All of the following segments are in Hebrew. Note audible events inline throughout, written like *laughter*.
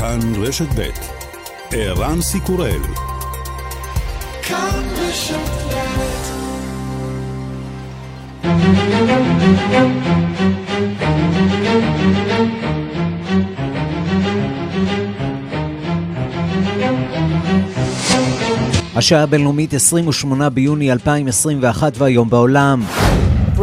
כאן רשת ב' ערן סיקורל. השעה הבינלאומית 28 ביוני 2021 והיום בעולם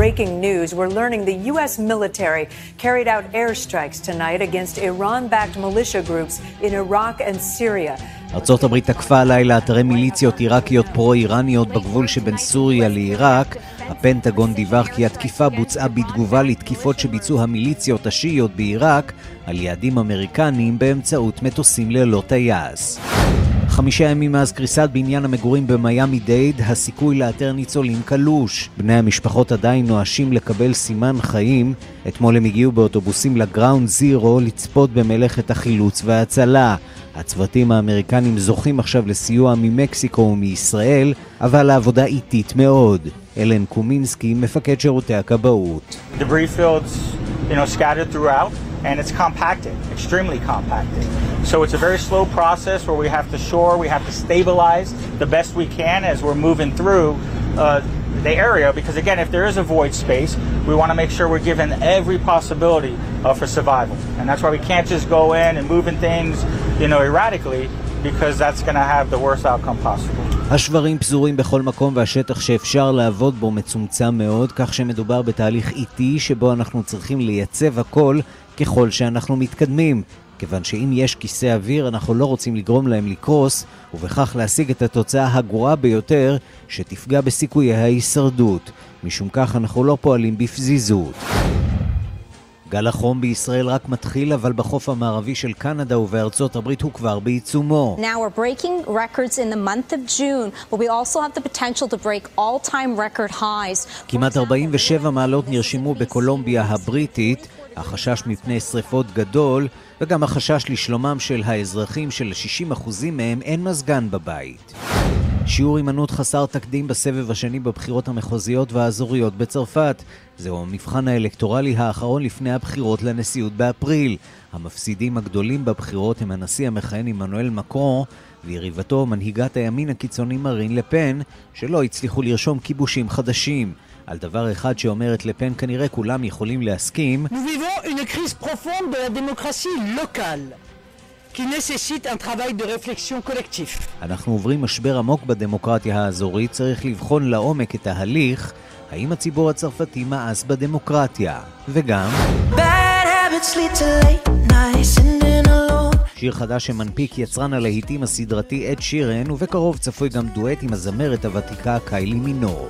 breaking news, we're learning the U.S. military carried out airstrikes tonight against Iran-backed militia groups in Iraq and Syria. ארצות הברית תקפה הלילה אתרי מיליציות עיראקיות פרו-איראניות בגבול שבין סוריה לעיראק. הפנטגון דיווח כי התקיפה בוצעה בתגובה לתקיפות שביצעו המיליציות השיעיות בעיראק על יעדים אמריקניים באמצעות מטוסים ללא טייס. חמישה ימים מאז קריסת בניין המגורים במיאמי דייד, הסיכוי לאתר ניצולים קלוש. בני המשפחות עדיין נואשים לקבל סימן חיים. אתמול הם הגיעו באוטובוסים לגראונד זירו לצפות במלאכת החילוץ וההצלה. הצוותים האמריקנים זוכים עכשיו לסיוע ממקסיקו ומישראל, אבל העבודה איטית מאוד. אלן קומינסקי, מפקד שירותי הכבאות. you know. and it's compacted, extremely compacted. So it's a very slow process where we have to shore, we have to stabilize the best we can as we're moving through uh, the area because again if there is a void space we want to make sure we're given every possibility uh, for survival and that's why we can't just go in and moving things you know erratically because that's going to have the worst outcome possible. השברים פזורים בכל מקום והשטח שאפשר לעבוד בו מצומצם מאוד, כך שמדובר בתהליך איטי שבו אנחנו צריכים לייצב הכל ככל שאנחנו מתקדמים, כיוון שאם יש כיסא אוויר אנחנו לא רוצים לגרום להם לקרוס, ובכך להשיג את התוצאה הגרועה ביותר שתפגע בסיכויי ההישרדות. משום כך אנחנו לא פועלים בפזיזות. גל החום בישראל רק מתחיל, אבל בחוף המערבי של קנדה ובארצות הברית הוא כבר בעיצומו. Now we're breaking records in the month of June, but we also have the potential to break all-time record highs. כמעט 47 מעלות נרשמו בקולומביה הבריטית, החשש מפני שריפות גדול, וגם החשש לשלומם של האזרחים של 60% מהם אין מזגן בבית. שיעור הימנעות חסר תקדים בסבב השני בבחירות המחוזיות והאזוריות בצרפת. זהו המבחן האלקטורלי האחרון לפני הבחירות לנשיאות באפריל. המפסידים הגדולים בבחירות הם הנשיא המכהן עמנואל מקרו ויריבתו מנהיגת הימין הקיצוני מרין לפן, שלא הצליחו לרשום כיבושים חדשים. על דבר אחד שאומרת לפן כנראה כולם יכולים להסכים. אנחנו עוברים משבר עמוק בדמוקרטיה האזורית, צריך לבחון לעומק את ההליך, האם הציבור הצרפתי מאס בדמוקרטיה, וגם... שיר חדש שמנפיק יצרן הלהיטים הסדרתי אד שירן, ובקרוב צפוי גם דואט עם הזמרת הוותיקה קיילי מינור.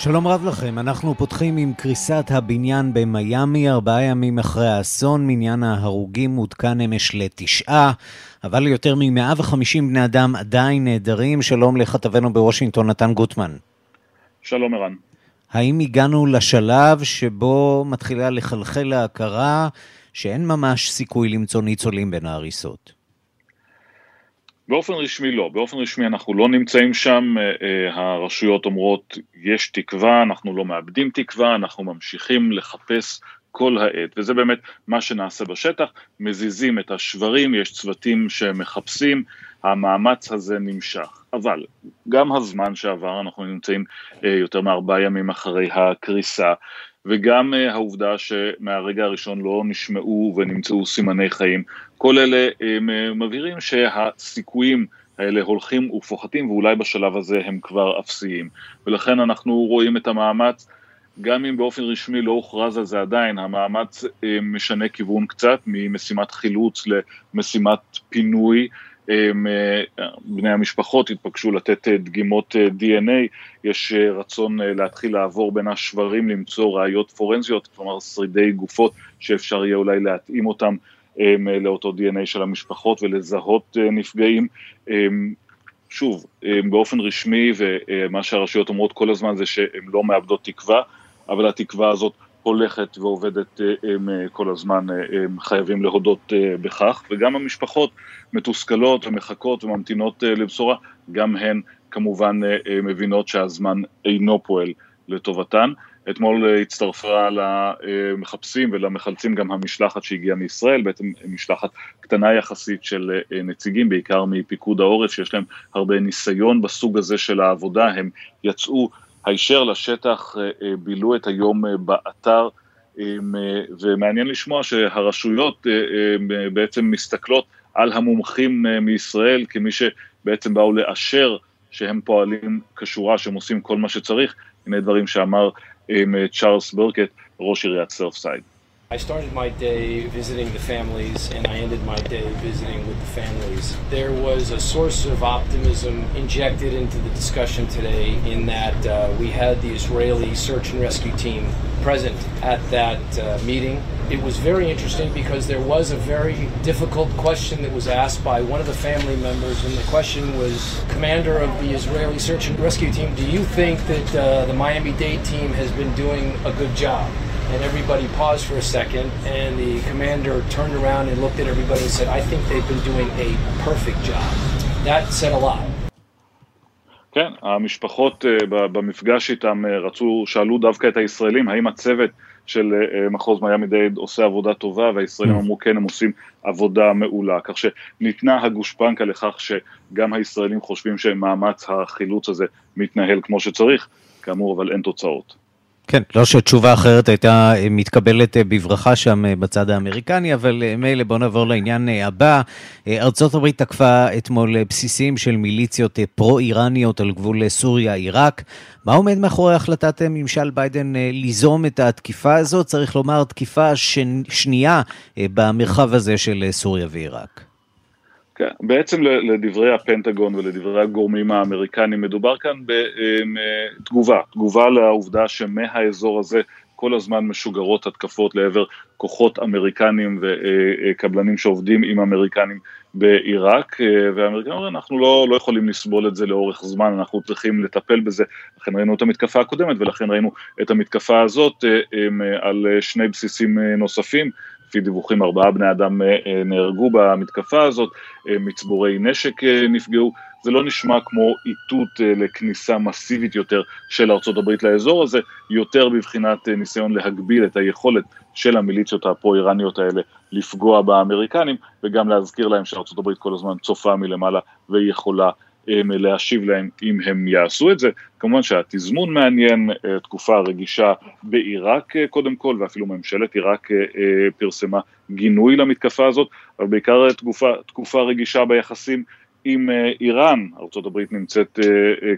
שלום רב לכם, אנחנו פותחים עם קריסת הבניין במיאמי, ארבעה ימים אחרי האסון, מניין ההרוגים עודכן אמש לתשעה, אבל יותר מ-150 בני אדם עדיין נעדרים. שלום לכתבנו בוושינגטון, נתן גוטמן. שלום ערן. האם הגענו לשלב שבו מתחילה לחלחל ההכרה שאין ממש סיכוי למצוא ניצולים בין ההריסות? באופן רשמי לא, באופן רשמי אנחנו לא נמצאים שם, אה, אה, הרשויות אומרות יש תקווה, אנחנו לא מאבדים תקווה, אנחנו ממשיכים לחפש כל העת, וזה באמת מה שנעשה בשטח, מזיזים את השברים, יש צוותים שמחפשים, המאמץ הזה נמשך. אבל גם הזמן שעבר, אנחנו נמצאים אה, יותר מארבעה ימים אחרי הקריסה, וגם uh, העובדה שמהרגע הראשון לא נשמעו ונמצאו סימני חיים, כל אלה uh, מבהירים שהסיכויים האלה הולכים ופוחתים ואולי בשלב הזה הם כבר אפסיים. ולכן אנחנו רואים את המאמץ, גם אם באופן רשמי לא הוכרז על זה עדיין, המאמץ uh, משנה כיוון קצת ממשימת חילוץ למשימת פינוי. בני המשפחות התבקשו לתת אה, דגימות אה, DNA, יש אה, רצון להתחיל לעבור בין השברים, למצוא ראיות פורנזיות, כלומר שרידי גופות שאפשר יהיה אולי להתאים אותם לאותו DNA של המשפחות ולזהות נפגעים. שוב, באופן רשמי, ומה שהרשויות אומרות כל הזמן זה שהן לא מאבדות תקווה, אבל התקווה הזאת הולכת ועובדת כל הזמן, חייבים להודות בכך, וגם המשפחות מתוסכלות ומחכות וממתינות לבשורה, גם הן כמובן מבינות שהזמן אינו פועל לטובתן. אתמול הצטרפה למחפשים ולמחלצים גם המשלחת שהגיעה מישראל, בעצם משלחת קטנה יחסית של נציגים, בעיקר מפיקוד העורף, שיש להם הרבה ניסיון בסוג הזה של העבודה, הם יצאו הישר לשטח, בילו את היום באתר, ומעניין לשמוע שהרשויות בעצם מסתכלות על המומחים מישראל כמי שבעצם באו לאשר שהם פועלים כשורה, שהם עושים כל מה שצריך, הנה דברים שאמר צ'ארלס ברקט, ראש עיריית סרפסייד. I started my day visiting the families and I ended my day visiting with the families. There was a source of optimism injected into the discussion today in that uh, we had the Israeli search and rescue team present at that uh, meeting. It was very interesting because there was a very difficult question that was asked by one of the family members, and the question was Commander of the Israeli search and rescue team, do you think that uh, the Miami Dade team has been doing a good job? And everybody paused for a second, and the commander turned around and looked at everybody and said, I think they've been doing a perfect job. That said a lot. כן, המשפחות במפגש איתם רצו, שאלו דווקא את הישראלים, האם הצוות של מחוז מיאמי דייד עושה עבודה טובה, והישראלים אמרו כן, הם עושים עבודה מעולה, כך שניתנה הגושפנקה לכך שגם הישראלים חושבים שמאמץ החילוץ הזה מתנהל כמו שצריך, כאמור, אבל אין תוצאות. כן, לא שתשובה אחרת הייתה מתקבלת בברכה שם בצד האמריקני, אבל מילא בואו נעבור לעניין הבא. הברית תקפה אתמול בסיסים של מיליציות פרו-איראניות על גבול סוריה-עיראק. מה עומד מאחורי החלטת ממשל ביידן ליזום את התקיפה הזאת? צריך לומר, תקיפה שנייה במרחב הזה של סוריה ועיראק. כן, בעצם לדברי הפנטגון ולדברי הגורמים האמריקנים מדובר כאן בתגובה, תגובה. לעובדה שמהאזור הזה כל הזמן משוגרות התקפות לעבר כוחות אמריקנים וקבלנים שעובדים עם אמריקנים בעיראק, והאמריקנים אומרים אנחנו לא, לא יכולים לסבול את זה לאורך זמן, אנחנו צריכים לטפל בזה, לכן ראינו את המתקפה הקודמת ולכן ראינו את המתקפה הזאת על שני בסיסים נוספים, לפי דיווחים ארבעה בני אדם נהרגו במתקפה הזאת, מצבורי נשק נפגעו, זה לא נשמע כמו איתות לכניסה מסיבית יותר של ארה"ב לאזור הזה, יותר בבחינת ניסיון להגביל את היכולת של המיליציות הפרו-איראניות האלה לפגוע באמריקנים, וגם להזכיר להם שארה"ב כל הזמן צופה מלמעלה והיא יכולה להשיב להם אם הם יעשו את זה. כמובן שהתזמון מעניין, תקופה רגישה בעיראק קודם כל, ואפילו ממשלת עיראק פרסמה גינוי למתקפה הזאת, אבל בעיקר תקופה, תקופה רגישה ביחסים עם איראן, ארה"ב נמצאת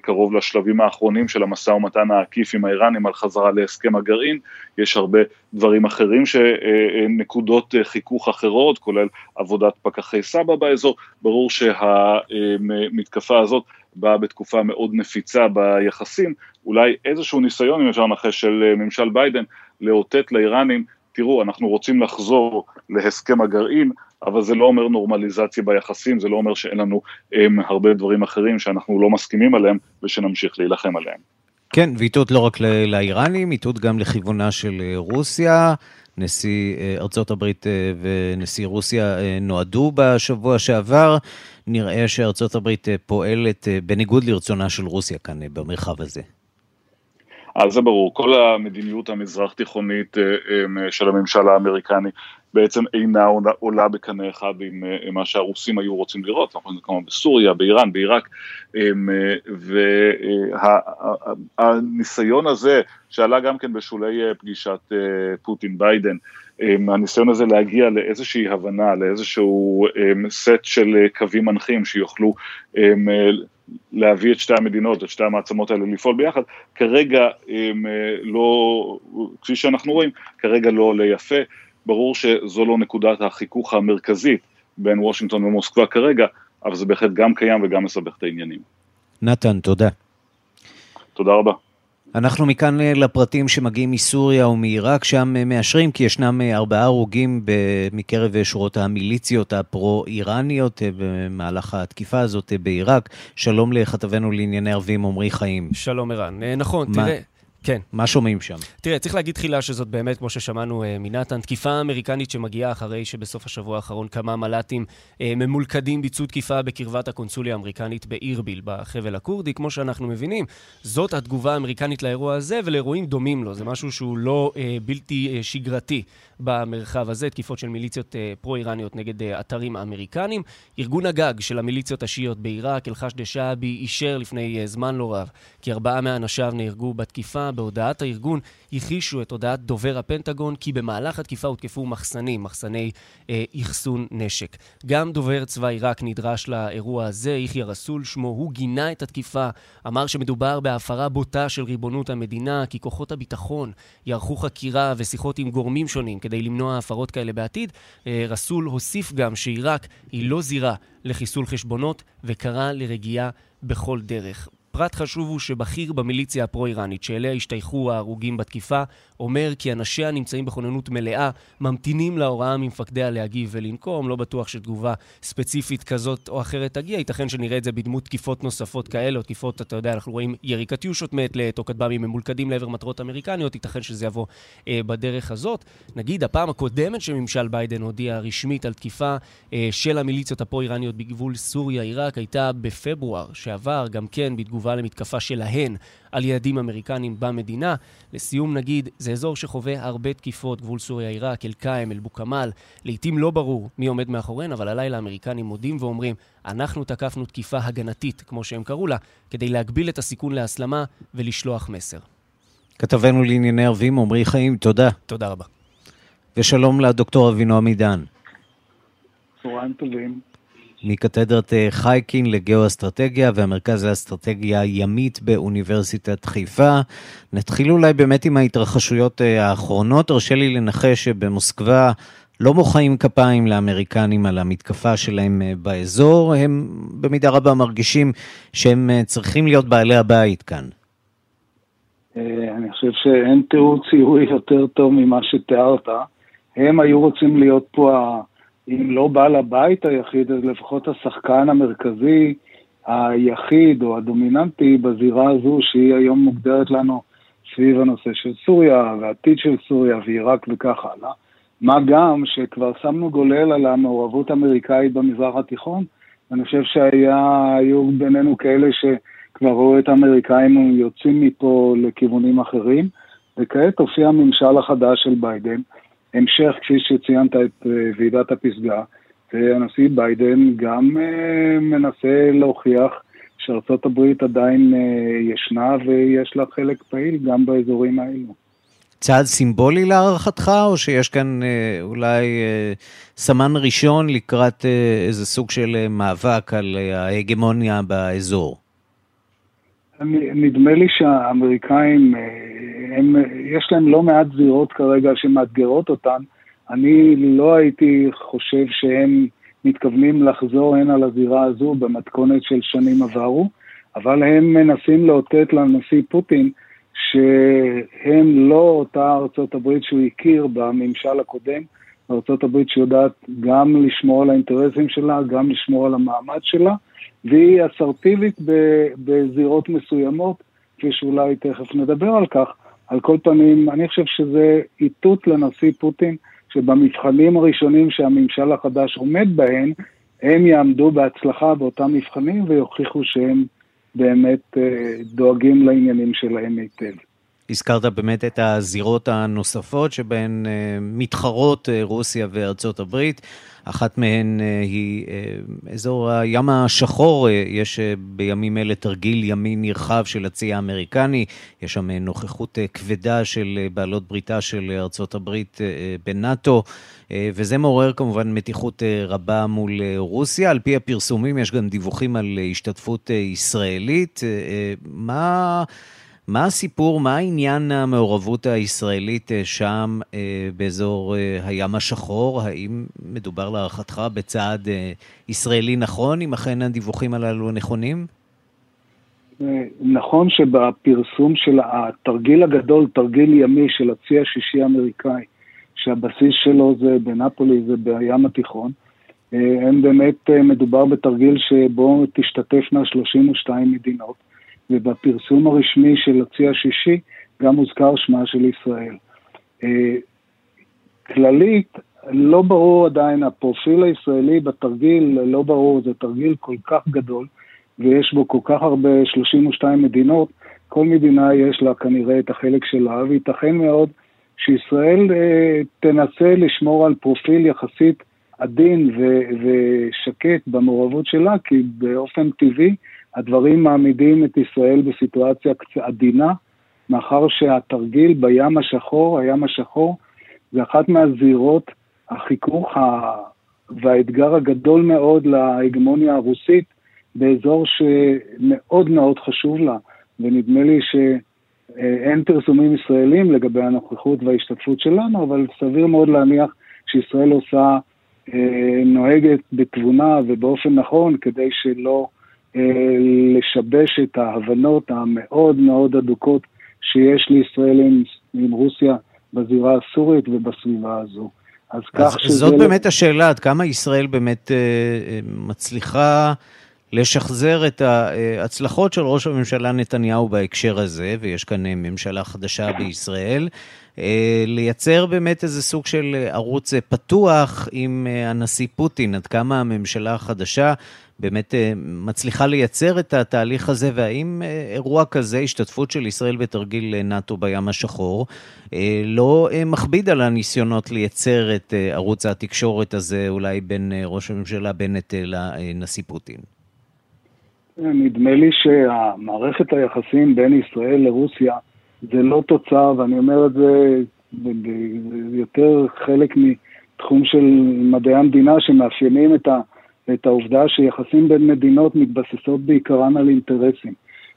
קרוב לשלבים האחרונים של המשא ומתן העקיף עם האיראנים על חזרה להסכם הגרעין, יש הרבה דברים אחרים שנקודות חיכוך אחרות, כולל עבודת פקחי סבא באזור, ברור שהמתקפה הזאת באה בתקופה מאוד נפיצה ביחסים, אולי איזשהו ניסיון, אם אפשר לנחש, של ממשל ביידן, לאותת לאיראנים, תראו, אנחנו רוצים לחזור להסכם הגרעין, אבל זה לא אומר נורמליזציה ביחסים, זה לא אומר שאין לנו הם, הרבה דברים אחרים שאנחנו לא מסכימים עליהם ושנמשיך להילחם עליהם. כן, ואיתות לא רק לאיראנים, איתות גם לכיוונה של רוסיה. נשיא ארצות הברית ונשיא רוסיה נועדו בשבוע שעבר. נראה שארצות הברית פועלת בניגוד לרצונה של רוסיה כאן במרחב הזה. אז זה ברור, כל המדיניות המזרח תיכונית של הממשל האמריקני בעצם אינה עולה בקנה אחד עם מה שהרוסים היו רוצים לראות, אנחנו יודעים כמובן בסוריה, באיראן, בעיראק, והניסיון הזה שעלה גם כן בשולי פגישת פוטין ביידן, הניסיון הזה להגיע לאיזושהי הבנה, לאיזשהו סט של קווים מנחים שיוכלו להביא את שתי המדינות, את שתי המעצמות האלה לפעול ביחד, כרגע לא, כפי שאנחנו רואים, כרגע לא עולה יפה, ברור שזו לא נקודת החיכוך המרכזית בין וושינגטון ומוסקבה כרגע, אבל זה בהחלט גם קיים וגם מסבך את העניינים. נתן, תודה. תודה רבה. אנחנו מכאן אה, לפרטים שמגיעים מסוריה ומעיראק, שם אה, מאשרים כי ישנם אה, ארבעה הרוגים מקרב שורות המיליציות הפרו-איראניות במהלך התקיפה הזאת בעיראק. שלום לכתבנו לענייני ערבים עמרי חיים. שלום ערן. נכון, מה... תראה... כן. מה שומעים שם? תראה, צריך להגיד תחילה שזאת באמת, כמו ששמענו אה, מנתן, תקיפה אמריקנית שמגיעה אחרי שבסוף השבוע האחרון כמה מל"טים אה, ממולכדים ביצעו תקיפה בקרבת הקונסוליה האמריקנית באירביל, בחבל הכורדי. כמו שאנחנו מבינים, זאת התגובה האמריקנית לאירוע הזה ולאירועים דומים לו. זה משהו שהוא לא אה, בלתי אה, שגרתי במרחב הזה, תקיפות של מיליציות אה, פרו-איראניות נגד אה, אתרים אמריקנים. ארגון הגג של המיליציות השיעיות בעיראק, אל-חש דשאבי, אישר לפני אה, זמן לא רב כי ארבעה מאנשיו נהרגו בתקיפה. בהודעת הארגון הכחישו את הודעת דובר הפנטגון כי במהלך התקיפה הותקפו מחסנים, מחסני אה, אחסון נשק. גם דובר צבא עיראק נדרש לאירוע הזה, יחיא רסול שמו, הוא גינה את התקיפה, אמר שמדובר בהפרה בוטה של ריבונות המדינה, כי כוחות הביטחון יערכו חקירה ושיחות עם גורמים שונים כדי למנוע הפרות כאלה בעתיד. אה, רסול הוסיף גם שעיראק היא לא זירה לחיסול חשבונות וקרא לרגיעה בכל דרך. פרט חשוב הוא שבכיר במיליציה הפרו-איראנית, שאליה השתייכו ההרוגים בתקיפה, אומר כי אנשיה נמצאים בכוננות מלאה, ממתינים להוראה ממפקדיה להגיב ולנקום, לא בטוח שתגובה ספציפית כזאת או אחרת תגיע, ייתכן שנראה את זה בדמות תקיפות נוספות כאלה, או תקיפות, אתה יודע, אנחנו רואים ירי קטיושות מעת לעת, או כטב"מים ממולכדים לעבר מטרות אמריקניות, ייתכן שזה יבוא אה, בדרך הזאת. נגיד, הפעם הקודמת שממשל ביידן הודיע רשמית על תקיפה אה, של המיליציות הפרו-איראניות בגבול סוריה-עיראק, הייתה בפברואר שעבר, גם כן בתגובה למתקפה שלהן על יעדים אמריקנים במדינה. לסיום נגיד, זה אזור שחווה הרבה תקיפות, גבול סוריה-עיראק, אל-קאם, אל-בוקמל. לעתים לא ברור מי עומד מאחוריהן, אבל הלילה האמריקנים מודים ואומרים, אנחנו תקפנו תקיפה הגנתית, כמו שהם קראו לה, כדי להגביל את הסיכון להסלמה ולשלוח מסר. כתבנו לענייני ערבים, עמרי חיים, תודה. תודה רבה. ושלום לדוקטור אבינועם עידן. צהריים טובים. מקתדרת אה, חייקין לגאו-אסטרטגיה והמרכז לאסטרטגיה ימית באוניברסיטת חיפה. נתחיל אולי באמת עם ההתרחשויות אה, האחרונות. הרשה לי לנחש שבמוסקבה לא מוחאים כפיים לאמריקנים על המתקפה שלהם אה, באזור. הם במידה רבה מרגישים שהם צריכים להיות בעלי הבית כאן. אני חושב שאין תיאור ציורי יותר טוב ממה שתיארת. הם היו רוצים להיות פה אם לא בעל הבית היחיד, אז לפחות השחקן המרכזי היחיד או הדומיננטי בזירה הזו, שהיא היום מוגדרת לנו סביב הנושא של סוריה והעתיד של סוריה ועיראק וכך הלאה. מה גם שכבר שמנו גולל על המעורבות האמריקאית במזרח התיכון, ואני חושב שהיו בינינו כאלה שכבר ראו את האמריקאים יוצאים מפה לכיוונים אחרים, וכעת הופיע הממשל החדש של ביידן, המשך, כפי שציינת, את אה, ועידת הפסגה, והנשיא ביידן גם אה, מנסה להוכיח שארצות הברית עדיין אה, ישנה ויש לה חלק פעיל גם באזורים האלו. צעד סימבולי להערכתך, או שיש כאן אולי סמן ראשון לקראת איזה סוג של מאבק על ההגמוניה באזור? נדמה לי שהאמריקאים הם, יש להם לא מעט זירות כרגע שמאתגרות אותן. אני לא הייתי חושב שהם מתכוונים לחזור הנה לזירה הזו במתכונת של שנים עברו, אבל הם מנסים לאותת לנשיא פוטין שהם לא אותה ארצות הברית שהוא הכיר בממשל הקודם, ארצות הברית שיודעת גם לשמור על האינטרסים שלה, גם לשמור על המעמד שלה, והיא אסרטיבית בזירות מסוימות, כפי שאולי תכף נדבר על כך, על כל פנים, אני חושב שזה איתות לנשיא פוטין, שבמבחנים הראשונים שהממשל החדש עומד בהם, הם יעמדו בהצלחה באותם מבחנים ויוכיחו שהם באמת אה, דואגים לעניינים שלהם היטב. הזכרת באמת את הזירות הנוספות שבהן אה, מתחרות אה, רוסיה וארצות הברית. אחת מהן אה, היא אזור הים השחור, יש בימים אלה תרגיל ימי נרחב של הצי האמריקני, יש שם נוכחות כבדה של בעלות בריתה של ארצות הברית בנאטו, וזה מעורר כמובן מתיחות רבה מול רוסיה. על פי הפרסומים יש גם דיווחים על השתתפות ישראלית. מה... מה הסיפור, מה עניין המעורבות הישראלית אה, שם אה, באזור אה, הים השחור? האם מדובר להערכתך בצעד ישראלי נכון, אם אכן הדיווחים הללו נכונים? נכון שבפרסום של התרגיל הגדול, תרגיל ימי של הצי השישי האמריקאי, שהבסיס שלו זה בנפולי, זה בים התיכון, הם באמת, מדובר בתרגיל שבו תשתתפנה 32 מדינות, ובפרסום הרשמי של הצי השישי גם הוזכר שמה של ישראל. כללית, לא ברור עדיין, הפרופיל הישראלי בתרגיל לא ברור, זה תרגיל כל כך גדול, ויש בו כל כך הרבה, 32 מדינות, כל מדינה יש לה כנראה את החלק שלה, וייתכן מאוד שישראל אה, תנסה לשמור על פרופיל יחסית עדין ו- ושקט במעורבות שלה, כי באופן טבעי הדברים מעמידים את ישראל בסיטואציה קצת עדינה, מאחר שהתרגיל בים השחור, הים השחור, זה אחת מהזירות החיכוך והאתגר הגדול מאוד להגמוניה הרוסית באזור שמאוד מאוד חשוב לה, ונדמה לי שאין פרסומים ישראלים לגבי הנוכחות וההשתתפות שלנו, אבל סביר מאוד להניח שישראל עושה, אה, נוהגת בתבונה ובאופן נכון כדי שלא לשבש את ההבנות המאוד מאוד הדוקות שיש לישראל עם, עם רוסיה בזירה הסורית ובסביבה הזו. אז, אז כך שזה... זאת באמת השאלה, עד כמה ישראל באמת אה, אה, מצליחה לשחזר את ההצלחות של ראש הממשלה נתניהו בהקשר הזה, ויש כאן אה, ממשלה חדשה בישראל, אה, לייצר באמת איזה סוג של ערוץ פתוח עם אה, הנשיא פוטין, עד כמה הממשלה החדשה באמת מצליחה לייצר את התהליך הזה, והאם אירוע כזה, השתתפות של ישראל בתרגיל נאט"ו בים השחור, לא מכביד על הניסיונות לייצר את ערוץ התקשורת הזה, אולי בין ראש הממשלה בנט לנשיא פוטין? נדמה לי שהמערכת היחסים בין ישראל לרוסיה זה לא תוצר, ואני אומר את זה יותר חלק מתחום של מדעי המדינה שמאפיינים את, ה, את העובדה שיחסים בין מדינות מתבססות בעיקרן על אינטרסים.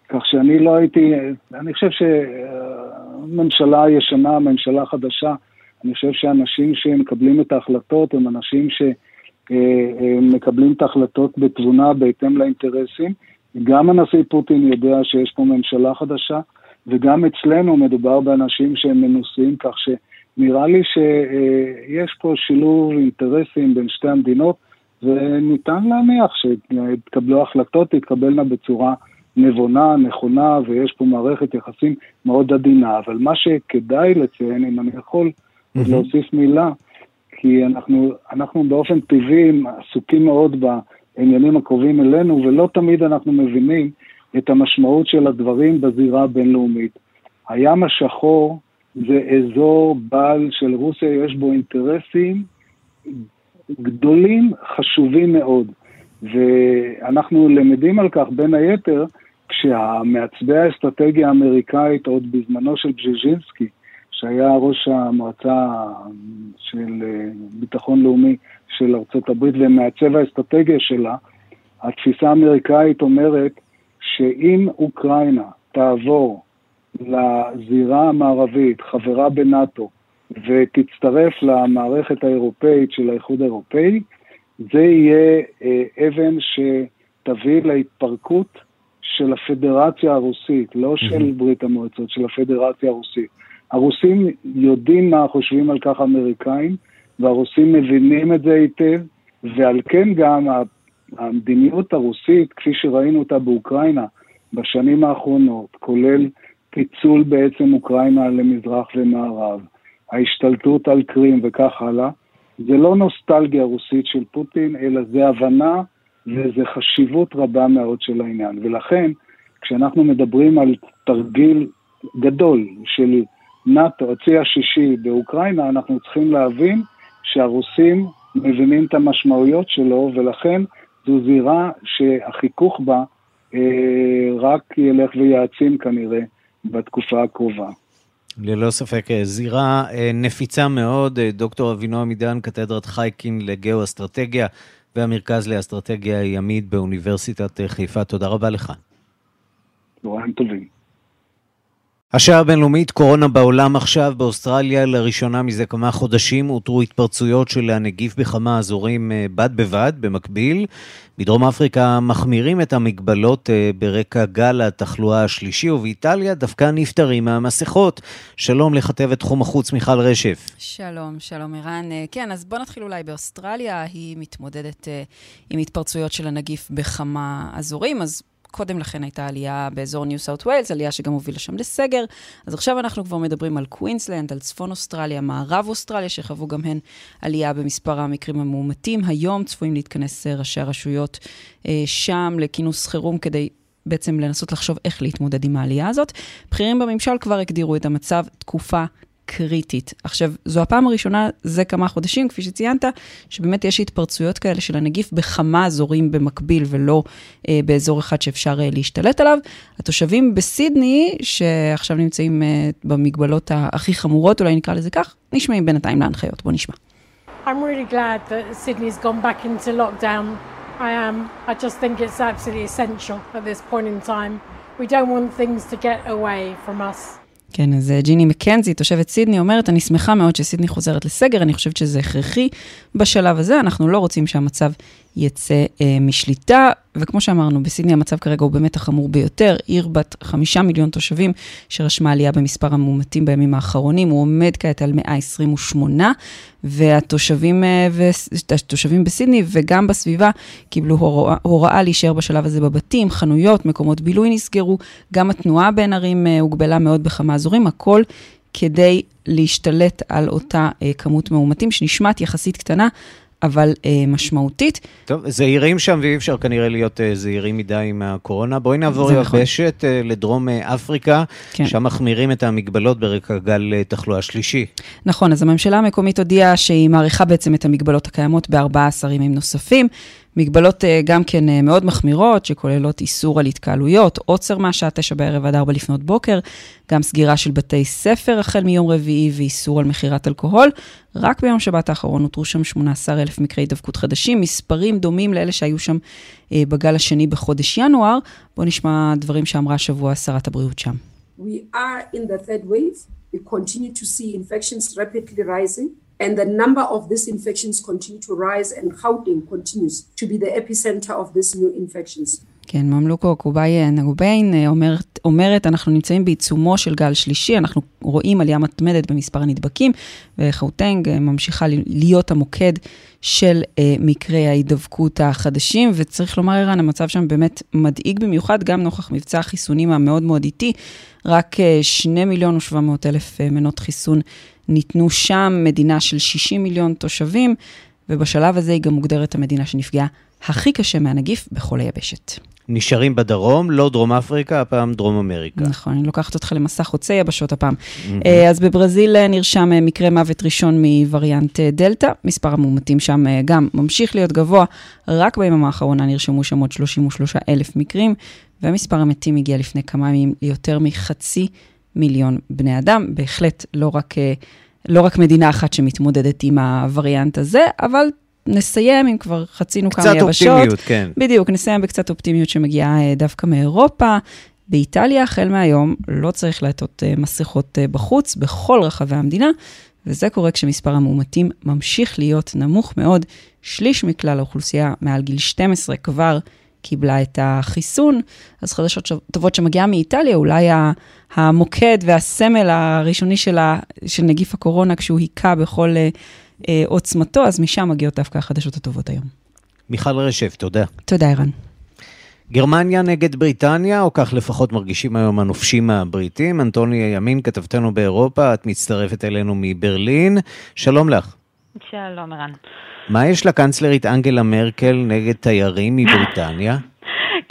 כך שאני לא הייתי, אני חושב שממשלה ישנה, ממשלה חדשה, אני חושב שאנשים שמקבלים את ההחלטות הם אנשים שמקבלים את ההחלטות בתבונה בהתאם לאינטרסים. גם הנשיא פוטין יודע שיש פה ממשלה חדשה, וגם אצלנו מדובר באנשים שהם מנוסים, כך שנראה לי שיש פה שילוב אינטרסים בין שתי המדינות, וניתן להניח שיתקבלו החלטות, תתקבלנה בצורה נבונה, נכונה, ויש פה מערכת יחסים מאוד עדינה. אבל מה שכדאי לציין, אם אני יכול mm-hmm. להוסיף מילה, כי אנחנו, אנחנו באופן טבעי עסוקים מאוד ב... העניינים הקרובים אלינו, ולא תמיד אנחנו מבינים את המשמעות של הדברים בזירה הבינלאומית. הים השחור זה אזור בעל של רוסיה, יש בו אינטרסים גדולים, חשובים מאוד. ואנחנו למדים על כך, בין היתר, כשהמעצבי האסטרטגיה האמריקאית, עוד בזמנו של בז'ז'ינסקי, שהיה ראש המועצה של אה, ביטחון לאומי של ארצות הברית ומעצב האסטרטגיה שלה, התפיסה האמריקאית אומרת שאם אוקראינה תעבור לזירה המערבית, חברה בנאט"ו, ותצטרף למערכת האירופאית של האיחוד האירופאי, זה יהיה אה, אבן שתביא להתפרקות של הפדרציה הרוסית, לא של ברית המועצות, של הפדרציה הרוסית. הרוסים יודעים מה חושבים על כך האמריקאים, והרוסים מבינים את זה היטב, ועל כן גם המדיניות הרוסית, כפי שראינו אותה באוקראינה בשנים האחרונות, כולל פיצול בעצם אוקראינה למזרח ומערב, ההשתלטות על קרים וכך הלאה, זה לא נוסטלגיה רוסית של פוטין, אלא זה הבנה וזה חשיבות רבה מאוד של העניין. ולכן, כשאנחנו מדברים על תרגיל גדול של נאט"ו, הצי השישי באוקראינה, אנחנו צריכים להבין שהרוסים מבינים את המשמעויות שלו, ולכן זו זירה שהחיכוך בה אה, רק ילך ויעצים כנראה בתקופה הקרובה. ללא ספק, אה, זירה אה, נפיצה מאוד. אה, דוקטור אבינועם עידן, קתדרת חייקין לגאו-אסטרטגיה והמרכז לאסטרטגיה הימית באוניברסיטת חיפה. תודה רבה לך. צהריים טובים. השעה הבינלאומית, קורונה בעולם עכשיו, באוסטרליה לראשונה מזה כמה חודשים אותרו התפרצויות של הנגיף בכמה אזורים אה, בד בבד, במקביל. בדרום אפריקה מחמירים את המגבלות אה, ברקע גל התחלואה השלישי, ובאיטליה דווקא נפטרים מהמסכות. שלום לכתבת תחום החוץ מיכל רשף. שלום, שלום ערן. אה, כן, אז בוא נתחיל אולי באוסטרליה, היא מתמודדת עם התפרצויות של הנגיף בכמה אזורים, אז קודם לכן הייתה עלייה באזור ניו סאוט ווילס, עלייה שגם הובילה שם לסגר. אז עכשיו אנחנו כבר מדברים על קווינסלנד, על צפון אוסטרליה, מערב אוסטרליה, שחוו גם הן עלייה במספר המקרים המאומתים. היום צפויים להתכנס אה, ראשי הרשויות אה, שם לכינוס חירום כדי בעצם לנסות לחשוב איך להתמודד עם העלייה הזאת. בכירים בממשל כבר הגדירו את המצב תקופה קריטית. עכשיו, זו הפעם הראשונה זה כמה חודשים, כפי שציינת, שבאמת יש התפרצויות כאלה של הנגיף בכמה אזורים במקביל ולא אה, באזור אחד שאפשר אה, להשתלט עליו. התושבים בסידני, שעכשיו נמצאים אה, במגבלות הכי חמורות, אולי נקרא לזה כך, נשמעים בינתיים להנחיות. בוא נשמע. I'm really glad that Sydney's gone back into lockdown. I am. I just think it's absolutely essential at this point in time. We don't want things to get away from us. כן, אז אה, ג'יני מקנזי, תושבת סידני, אומרת, אני שמחה מאוד שסידני חוזרת לסגר, אני חושבת שזה הכרחי בשלב הזה, אנחנו לא רוצים שהמצב יצא אה, משליטה, וכמו שאמרנו, בסידני המצב כרגע הוא באמת החמור ביותר, עיר בת חמישה מיליון תושבים שרשמה עלייה במספר המאומתים בימים האחרונים, הוא עומד כעת על 128, והתושבים אה, והתושבים בסידני וגם בסביבה קיבלו הוראה, הוראה להישאר בשלב הזה בבתים, חנויות, מקומות בילוי נסגרו, גם התנועה בין ערים אה, הוגבלה מאוד בכמה אזורים, הכל כדי להשתלט על אותה אה, כמות מאומתים שנשמעת יחסית קטנה. אבל אה, משמעותית. טוב, זהירים שם ואי אפשר כנראה להיות אה, זהירים מדי עם הקורונה. בואי נעבור יבשת נכון. אה, לדרום אה, אפריקה, כן. שם מחמירים את המגבלות ברקע גל אה, תחלואה שלישי. נכון, אז הממשלה המקומית הודיעה שהיא מאריכה בעצם את המגבלות הקיימות ב-14 ימים נוספים. מגבלות אה, גם כן אה, מאוד מחמירות, שכוללות איסור על התקהלויות, עוצר מהשעה תשע בערב עד ארבע לפנות בוקר, גם סגירה של בתי ספר החל מיום רביעי ואיסור על מכירת אלכוהול. רק ביום שבת האחרון נותרו שם 18,000 מקרי הידבקות חדשים, מספרים דומים לאלה שהיו שם אה, בגל השני בחודש ינואר. בואו נשמע דברים שאמרה השבוע שרת הבריאות שם. We are in the third wave. We continue to see infections rapidly rising. And the number of these infections continue to rise and Gauteng continues to be the epicenter of these new infections. כן, ממלוקו קובאי נגוביין אומרת, אומרת, אנחנו נמצאים בעיצומו של גל שלישי, אנחנו רואים עלייה מתמדת במספר הנדבקים, וחאוטנג ממשיכה להיות המוקד של אה, מקרי ההידבקות החדשים, וצריך לומר, ערן, המצב שם באמת מדאיג במיוחד, גם נוכח מבצע החיסונים המאוד מאוד איטי, רק אה, 2 מיליון ו-700 אלף אה, מנות חיסון ניתנו שם, מדינה של 60 מיליון תושבים, ובשלב הזה היא גם מוגדרת המדינה שנפגעה הכי קשה מהנגיף בכל היבשת. נשארים בדרום, לא דרום אפריקה, הפעם דרום אמריקה. נכון, אני לוקחת אותך למסע חוצה יבשות הפעם. Mm-hmm. אז בברזיל אה, נרשם אה, מקרה מוות ראשון מווריאנט דלתא, מספר המאומתים שם גם ממשיך להיות גבוה, רק ביממה האחרונה נרשמו שם עוד 33 אלף מקרים, ומספר המתים הגיע לפני כמה ימים ליותר מחצי מיליון בני אדם, בהחלט לא רק, לא רק מדינה אחת שמתמודדת עם הווריאנט הזה, אבל נסיים, אם כבר חצינו כמה יבשות. קצת אופטימיות, כן. בדיוק, נסיים בקצת אופטימיות שמגיעה אה, דווקא מאירופה. באיטליה, החל מהיום, לא צריך לעטות אה, מסכות אה, בחוץ, בכל רחבי המדינה, וזה קורה כשמספר המאומתים ממשיך להיות נמוך מאוד. שליש מכלל האוכלוסייה מעל גיל 12 כבר קיבלה את החיסון. אז חדשות טובות שמגיעה מאיטליה, אולי המוקד והסמל הראשוני של, ה, של נגיף הקורונה, כשהוא היכה בכל אה, עוצמתו, אז משם מגיעות דווקא החדשות הטובות היום. מיכל רשף, תודה. תודה, ערן. גרמניה נגד בריטניה, או כך לפחות מרגישים היום הנופשים הבריטים. אנטוני ימין, כתבתנו באירופה, את מצטרפת אלינו מברלין. שלום לך. שלום, ערן. מה יש לקנצלרית אנגלה מרקל נגד תיירים מבריטניה?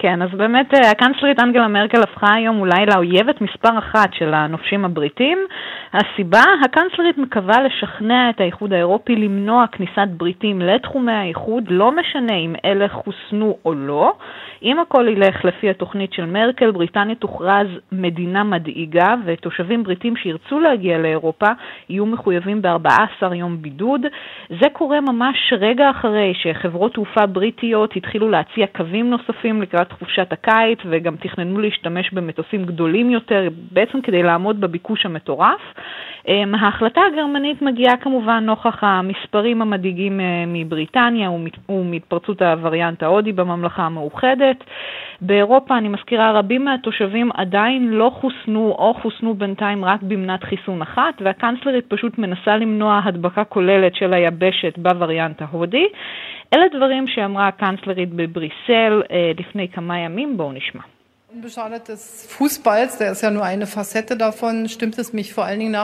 כן, אז באמת אה, הקנצלרית אנגלה מרקל הפכה היום אולי לאויבת מספר אחת של הנופשים הבריטים. הסיבה, הקנצלרית מקווה לשכנע את האיחוד האירופי למנוע כניסת בריטים לתחומי האיחוד, לא משנה אם אלה חוסנו או לא. אם הכל ילך לפי התוכנית של מרקל, בריטניה תוכרז מדינה מדאיגה, ותושבים בריטים שירצו להגיע לאירופה יהיו מחויבים ב-14 יום בידוד. זה קורה ממש רגע אחרי שחברות תעופה בריטיות התחילו להציע קווים נוספים לקראת לקראת חופשת הקיץ וגם תכננו להשתמש במטוסים גדולים יותר, בעצם כדי לעמוד בביקוש המטורף. אמ, ההחלטה הגרמנית מגיעה כמובן נוכח המספרים המדאיגים אה, מבריטניה ומהתפרצות הווריאנט ההודי בממלכה המאוחדת. באירופה, אני מזכירה, רבים מהתושבים עדיין לא חוסנו או חוסנו בינתיים רק במנת חיסון אחת, והקנצלרית פשוט מנסה למנוע הדבקה כוללת של היבשת בווריאנט ההודי. אלה דברים שאמרה הקנצלרית בבריסל אה, לפני כמה ימים, בואו נשמע. Unbeschadet des Fußballs, der ist ja nur eine Facette davon, stimmt es mich vor allen Dingen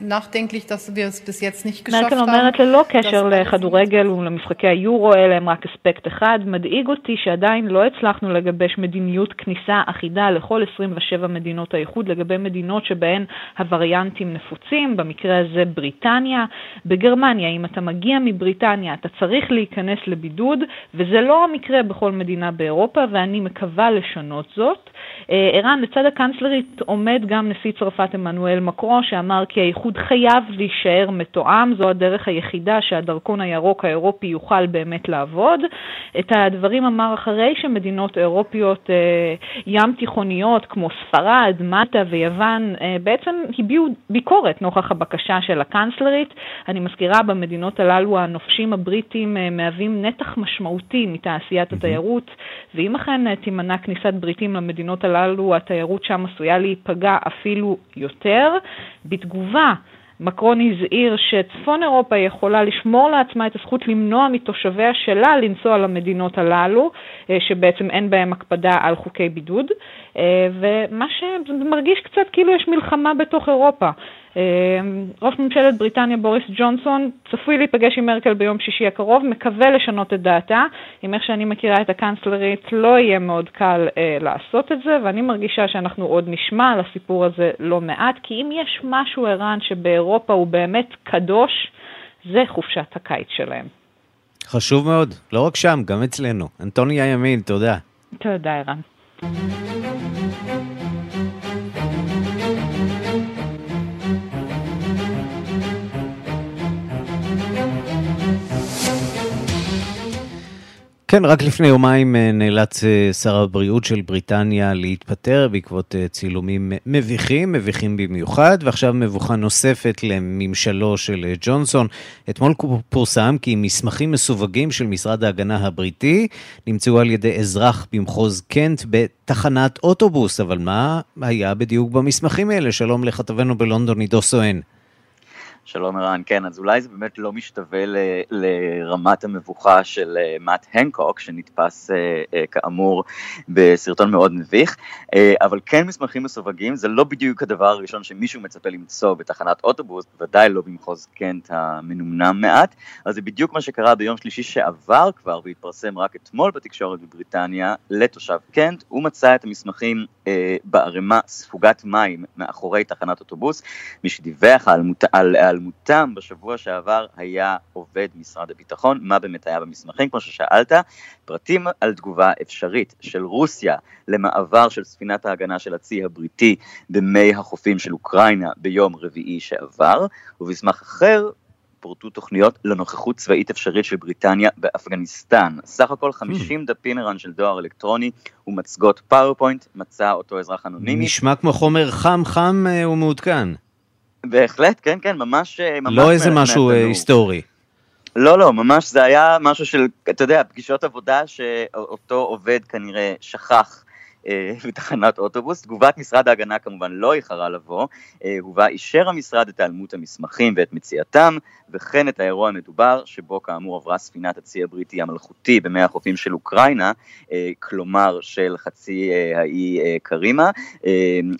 nachdenklich, dass wir es bis jetzt nicht geschafft haben. אומרת ללא קשר לכדורגל ולמשחקי היורו, אלה הם רק אספקט אחד. מדאיג אותי שעדיין לא הצלחנו לגבש מדיניות כניסה אחידה לכל 27 מדינות האיחוד, לגבי מדינות שבהן הווריאנטים נפוצים, במקרה הזה בריטניה. בגרמניה, אם אתה מגיע מבריטניה, אתה צריך להיכנס לבידוד, וזה לא המקרה בכל מדינה באירופה, ואני מקווה לשנות זאת. אה, ערן, לצד הקנצלרית עומד גם נשיא צרפת עמנואל מקרו, שאמר כי האיחוד חייב להישאר מתואם, זו הדרך היחידה שהדרכון הירוק האירופי יוכל באמת לעבוד. את הדברים אמר אחרי שמדינות אירופיות אה, ים תיכוניות כמו ספרד, מטה ויוון אה, בעצם הביעו ביקורת נוכח הבקשה של הקנצלרית. אני מזכירה, במדינות הללו הנופשים הבריטים מהווים נתח משמעותי מתעשיית התיירות, ואם אכן תימנע כניסת בריטים למדינות במדינות הללו התיירות שם עשויה להיפגע אפילו יותר. בתגובה, מקרון הזהיר שצפון אירופה יכולה לשמור לעצמה את הזכות למנוע מתושביה שלה לנסוע למדינות הללו, אה, שבעצם אין בהם הקפדה על חוקי בידוד, אה, ומה שמרגיש קצת כאילו יש מלחמה בתוך אירופה. אמ, ראש ממשלת בריטניה בוריס ג'ונסון צפוי להיפגש עם מרקל ביום שישי הקרוב, מקווה לשנות את דעתה. עם איך שאני מכירה את הקאנצלרית, לא יהיה מאוד קל אה, לעשות את זה, ואני מרגישה שאנחנו עוד נשמע על הסיפור הזה לא מעט, כי אם יש משהו, ערן, שבאירופה הוא באמת קדוש, זה חופשת הקיץ שלהם. חשוב מאוד, לא רק שם, גם אצלנו. אנטוניה ימין, תודה. תודה, ערן. כן, רק לפני יומיים אה, נאלץ אה, שר הבריאות של בריטניה להתפטר בעקבות אה, צילומים מביכים, מביכים במיוחד, ועכשיו מבוכה נוספת לממשלו של ג'ונסון. אתמול פורסם כי מסמכים מסווגים של משרד ההגנה הבריטי נמצאו על ידי אזרח במחוז קנט בתחנת אוטובוס, אבל מה היה בדיוק במסמכים האלה? שלום לכתבנו בלונדון, עידו סואן. שלום ערן, כן, אז אולי זה באמת לא משתווה ל, לרמת המבוכה של uh, מאט הנקוק, שנתפס uh, uh, כאמור בסרטון מאוד מביך, uh, אבל כן מסמכים מסווגים, זה לא בדיוק הדבר הראשון שמישהו מצפה למצוא בתחנת אוטובוס, ודאי לא במחוז קנט המנומנם מעט, אז זה בדיוק מה שקרה ביום שלישי שעבר כבר, והתפרסם רק אתמול בתקשורת בבריטניה, לתושב קנט, הוא מצא את המסמכים uh, בערימה ספוגת מים מאחורי תחנת אוטובוס, מי שדיווח על, על היעלמותם בשבוע שעבר היה עובד משרד הביטחון, מה באמת היה במסמכים, כמו ששאלת, פרטים על תגובה אפשרית של רוסיה למעבר של ספינת ההגנה של הצי הבריטי במי החופים של אוקראינה ביום רביעי שעבר, ובמסמך אחר פורטו תוכניות לנוכחות צבאית אפשרית של בריטניה באפגניסטן. סך הכל 50 hmm. דפים ערן של דואר אלקטרוני ומצגות PowerPoint מצא אותו אזרח אנונימי. נשמע כמו חומר חם חם אה, ומעודכן. בהחלט, כן, כן, ממש... אה, ממש לא איזה משהו uh, היסטורי. לא, לא, ממש זה היה משהו של, אתה יודע, פגישות עבודה שאותו עובד כנראה שכח אה, *laughs* בתחנת אוטובוס. תגובת משרד ההגנה כמובן לא איחרה לבוא, אה, ובה אישר המשרד את העלמות המסמכים ואת מציאתם, וכן את האירוע המדובר, שבו כאמור עברה ספינת הצי הבריטי המלכותי במי החופים של אוקראינה, אה, כלומר של חצי האי קרימה,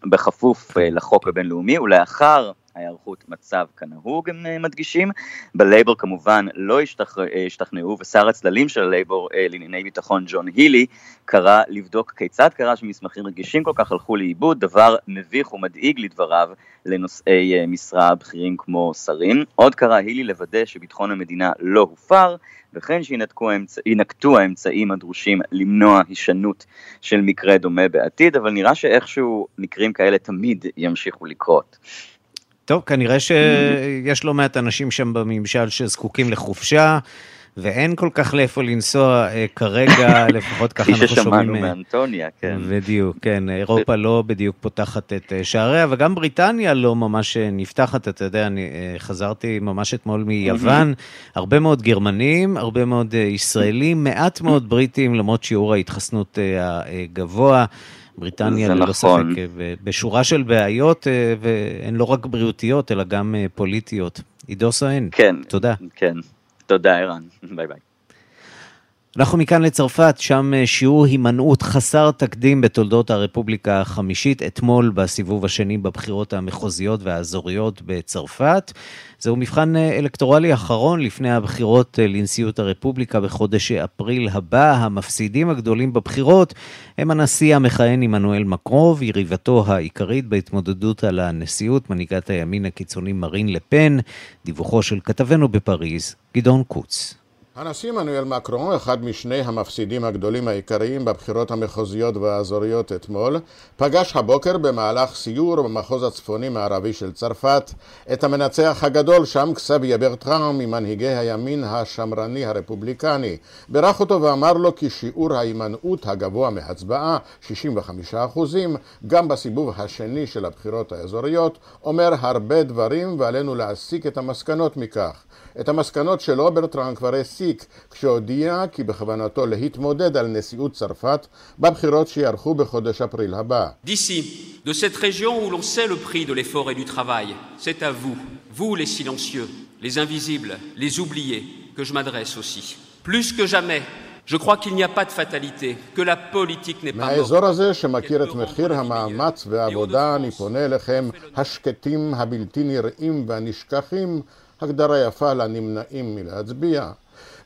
בכפוף לחוק הבינלאומי, ולאחר ההיערכות מצב כנהוג, הם אה, מדגישים. בלייבור כמובן לא אה, השתכנעו, ושר הצללים של הלייבור אה, לענייני ביטחון ג'ון הילי קרא לבדוק כיצד קרה שמסמכים רגישים כל כך הלכו לאיבוד, דבר מביך ומדאיג לדבריו לנושאי משרה בכירים כמו שרים. עוד קרא הילי לוודא שביטחון המדינה לא הופר, וכן שינקטו האמצעים הדרושים למנוע הישנות של מקרה דומה בעתיד, אבל נראה שאיכשהו מקרים כאלה תמיד ימשיכו לקרות. טוב, כנראה שיש לא מעט אנשים שם בממשל שזקוקים לחופשה, ואין כל כך לאיפה לנסוע אה, כרגע, *laughs* לפחות ככה אנחנו שומעים. כפי ששמענו מאנטוניה, כן. בדיוק, כן, אירופה לא בדיוק פותחת את שעריה, וגם בריטניה לא ממש נפתחת, אתה יודע, אני חזרתי ממש אתמול מיוון, הרבה מאוד גרמנים, הרבה מאוד ישראלים, מעט מאוד בריטים, למרות שיעור ההתחסנות הגבוה. בריטניה ללא נכון. ספק, בשורה של בעיות, והן לא רק בריאותיות, אלא גם פוליטיות. עידו סואן, כן, תודה. כן, תודה ערן, *laughs* ביי ביי. אנחנו מכאן לצרפת, שם אה, שיעור הימנעות חסר תקדים בתולדות הרפובליקה החמישית, אתמול בסיבוב השני בבחירות המחוזיות והאזוריות בצרפת. זהו מבחן אה, אלקטורלי אחרון לפני הבחירות אה, לנשיאות הרפובליקה בחודש אפריל הבא. המפסידים הגדולים בבחירות הם הנשיא המכהן עמנואל מקרוב, יריבתו העיקרית בהתמודדות על הנשיאות, מנהיגת הימין הקיצוני מרין לפן. דיווחו של כתבנו בפריז, גדעון קוץ. הנשיא מנואל מקרון, אחד משני המפסידים הגדולים העיקריים בבחירות המחוזיות והאזוריות אתמול, פגש הבוקר במהלך סיור במחוז הצפוני-מערבי של צרפת את המנצח הגדול שם, קסביה ברטראם, ממנהיגי הימין השמרני הרפובליקני. בירך אותו ואמר לו כי שיעור ההימנעות הגבוה מהצבעה, 65%, גם בסיבוב השני של הבחירות האזוריות, אומר הרבה דברים ועלינו להסיק את המסקנות מכך. את המסקנות שלו ברטראם כבר הסיק כשהודיע כי בכוונתו להתמודד על נשיאות צרפת בבחירות שיערכו בחודש אפריל הבא. D'ici, de cette région où l'on sait le prix de l'effort et du travail, c'est à vous, vous les silencieux, les invisibles, les oubliés, que je m'adresse aussi. Plus que jamais, Je crois qu'il n'y a pas de fatalité, que la politique n'est pas מהאזור הזה שמכיר את מחיר המאמץ והעבודה, אני פונה אליכם, השקטים, הבלתי נראים והנשכחים, הגדרה יפה לנמנעים מלהצביע.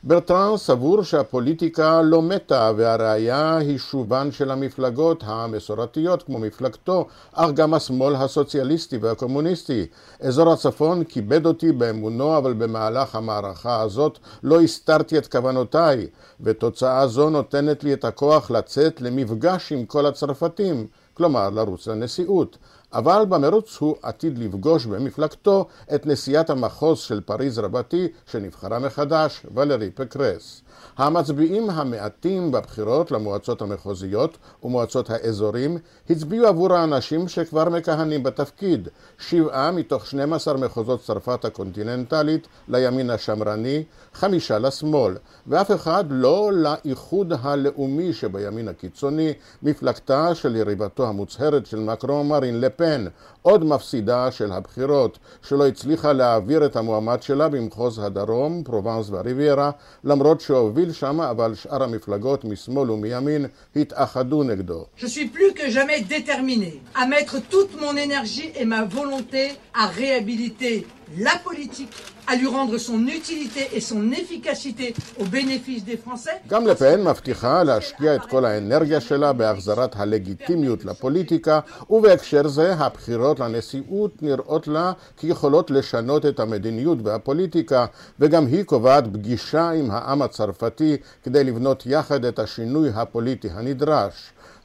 ברטרן סבור שהפוליטיקה לא מתה והראיה היא שובן של המפלגות המסורתיות כמו מפלגתו, אך גם השמאל הסוציאליסטי והקומוניסטי. אזור הצפון כיבד אותי באמונו, אבל במהלך המערכה הזאת לא הסתרתי את כוונותיי, ותוצאה זו נותנת לי את הכוח לצאת למפגש עם כל הצרפתים, כלומר לרוץ לנשיאות. אבל במרוץ הוא עתיד לפגוש במפלגתו את נשיאת המחוז של פריז רבתי שנבחרה מחדש, ולרי פקרס. המצביעים המעטים בבחירות למועצות המחוזיות ומועצות האזורים הצביעו עבור האנשים שכבר מכהנים בתפקיד, שבעה מתוך 12 מחוזות צרפת הקונטיננטלית לימין השמרני, חמישה לשמאל, ואף אחד לא לאיחוד הלאומי שבימין הקיצוני, מפלגתה של יריבתו המוצהרת של מקרון מרין לפן, עוד מפסידה של הבחירות, שלא הצליחה להעביר את המועמד שלה במחוז הדרום, פרובנס והריביירה, למרות שהוביל שם, אבל שאר המפלגות משמאל ומימין התאחדו נגדו. Je suis plus que jamais déterminé à mettre toute mon énergie et ma volonté à réhabiliter la politique, à lui rendre son utilité et son efficacité au bénéfice des Français. גם לפן מבטיחה להשקיע את כל האנרגיה שלה בהחזרת הלגיטימיות לפוליטיקה, ובהקשר זה הבחירות לנשיאות נראות לה כיכולות לשנות את המדיניות והפוליטיקה, וגם היא קובעת פגישה עם העם הצרפתי כדי לבנות יחד את השינוי הפוליטי הנדרש.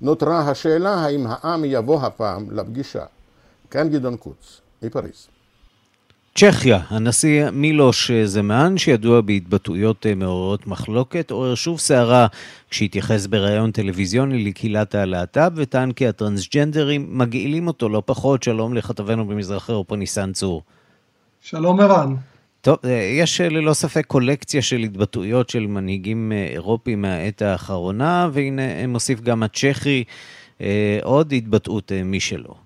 נותרה השאלה האם העם יבוא הפעם לפגישה. כאן גדעון קוץ, מפריז. צ'כיה, הנשיא מילוש זמן, שידוע בהתבטאויות אה, מעוררות מחלוקת, עורר שוב סערה כשהתייחס בריאיון טלוויזיוני לקהילת הלהט"ב, וטען כי הטרנסג'נדרים מגעילים אותו לא פחות. שלום לכתבנו במזרח אירופה ניסן צור. שלום ערן. טוב, אה, יש אה, ללא ספק קולקציה של התבטאויות של מנהיגים אירופיים מהעת האחרונה, והנה מוסיף גם הצ'כי עוד התבטאות משלו.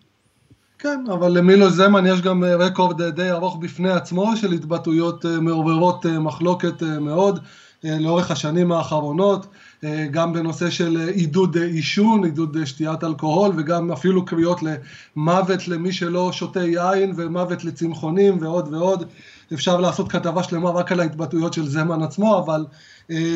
כן, אבל למילו זמן יש גם אה, רקורד די ארוך בפני עצמו של התבטאויות אה, מעוררות אה, מחלוקת מאוד לאורך השנים האחרונות, גם בנושא של עידוד עישון, עידוד שתיית אלכוהול וגם אפילו קריאות למוות למי שלא שותה יין ומוות לצמחונים ועוד ועוד. אפשר לעשות כתבה שלמה רק על ההתבטאויות של זמן עצמו, אבל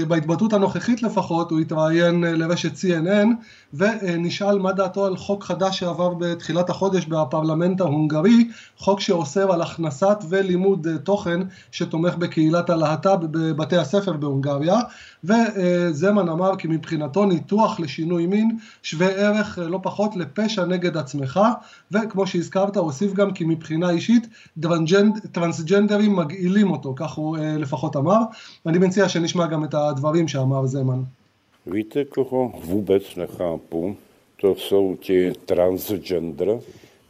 בהתבטאות הנוכחית לפחות הוא התראיין לרשת CNN ונשאל מה דעתו על חוק חדש שעבר בתחילת החודש בפרלמנט ההונגרי, חוק שאוסר על הכנסת ולימוד תוכן שתומך בקהילת הלהט"ב בבתי הספר בהונגריה וזמן אמר כי מבחינתו ניתוח לשינוי מין שווה ערך לא פחות לפשע נגד עצמך וכמו שהזכרת הוסיף גם כי מבחינה אישית טרנסג'נדרים מגעילים אותו, כך הוא לפחות אמר. ואני מציע שנשמע גם את הדברים שאמר זמן. Víte, koho vůbec nechápu? To jsou ti transgender,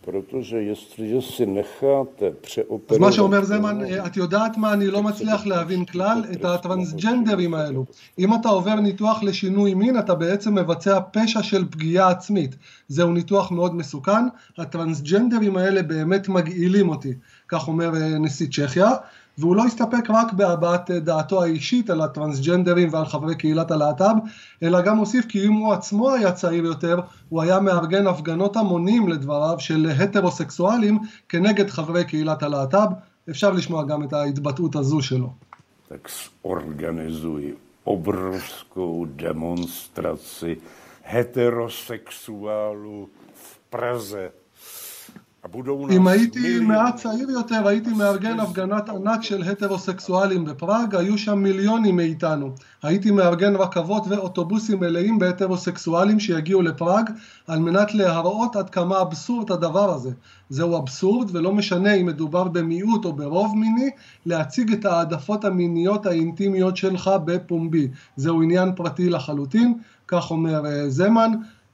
protože jestliže si necháte přeoperovat... אז מה שאומר זמן, את יודעת מה אני לא מצליח להבין כלל? את הטרנסג'נדרים האלו. אם אתה עובר ניתוח לשינוי מין, אתה בעצם מבצע פשע של פגיעה עצמית. זהו ניתוח מאוד מסוכן. הטרנסג'נדרים האלה באמת מגעילים אותי, כך אומר נשיא צ'כיה. והוא לא הסתפק רק בהבעת דעתו האישית על הטרנסג'נדרים ועל חברי קהילת הלהט"ב, אלא גם הוסיף כי אם הוא עצמו היה צעיר יותר, הוא היה מארגן הפגנות המונים לדבריו של הטרוסקסואלים כנגד חברי קהילת הלהט"ב. אפשר לשמוע גם את ההתבטאות הזו שלו. Obrovskou demonstraci heterosexuálů v Praze. אם הייתי מעט צעיר יותר, הייתי מארגן הפגנת ענק של הטרוסקסואלים בפראג, היו שם מיליונים מאיתנו. הייתי מארגן רכבות ואוטובוסים מלאים בהטרוסקסואלים שיגיעו לפראג, על מנת להראות עד כמה אבסורד הדבר הזה. זהו אבסורד, ולא משנה אם מדובר במיעוט או ברוב מיני, להציג את העדפות המיניות האינטימיות שלך בפומבי. זהו עניין פרטי לחלוטין, כך אומר זמן.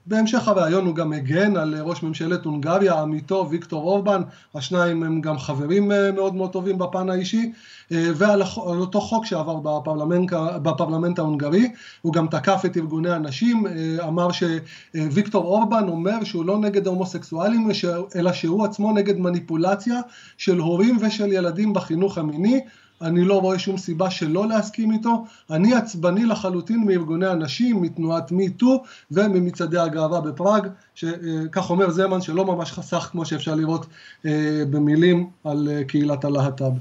בהמשך הראיון הוא גם הגן על ראש ממשלת הונגריה, עמיתו ויקטור אורבן, השניים הם גם חברים מאוד מאוד טובים בפן האישי, ועל אותו חוק שעבר בפרלמנט, בפרלמנט ההונגרי, הוא גם תקף את ארגוני הנשים, אמר שוויקטור אורבן אומר שהוא לא נגד הומוסקסואלים, אלא שהוא עצמו נגד מניפולציה של הורים ושל ילדים בחינוך המיני, אני לא רואה שום סיבה שלא להסכים איתו. אני עצבני לחלוטין מארגוני הנשים, מתנועת MeToo וממצעדי הגאווה בפראג, שכך אומר זמן שלא ממש חסך כמו שאפשר לראות במילים על קהילת הלהט"ב.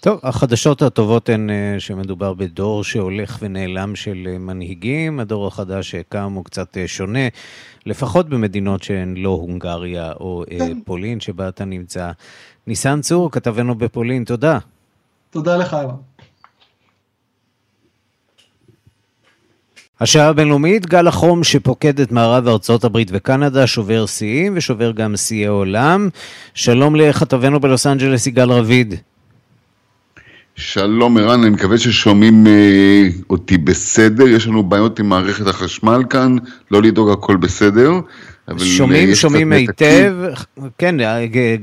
טוב, החדשות הטובות הן שמדובר בדור שהולך ונעלם של מנהיגים, הדור החדש שקם הוא קצת שונה, לפחות במדינות שהן לא הונגריה או כן. פולין, שבה אתה נמצא. ניסן צור, כתבנו בפולין, תודה. תודה לך, אירן. השעה הבינלאומית, גל החום שפוקד את מערב ארצות הברית וקנדה, שובר שיאים ושובר גם שיאי עולם. שלום לכתבנו בלוס אנג'לס, יגאל רביד. שלום ערן, אני מקווה ששומעים אה, אותי בסדר, יש לנו בעיות עם מערכת החשמל כאן, לא לדאוג הכל בסדר. שומעים, שומעים היטב, כן,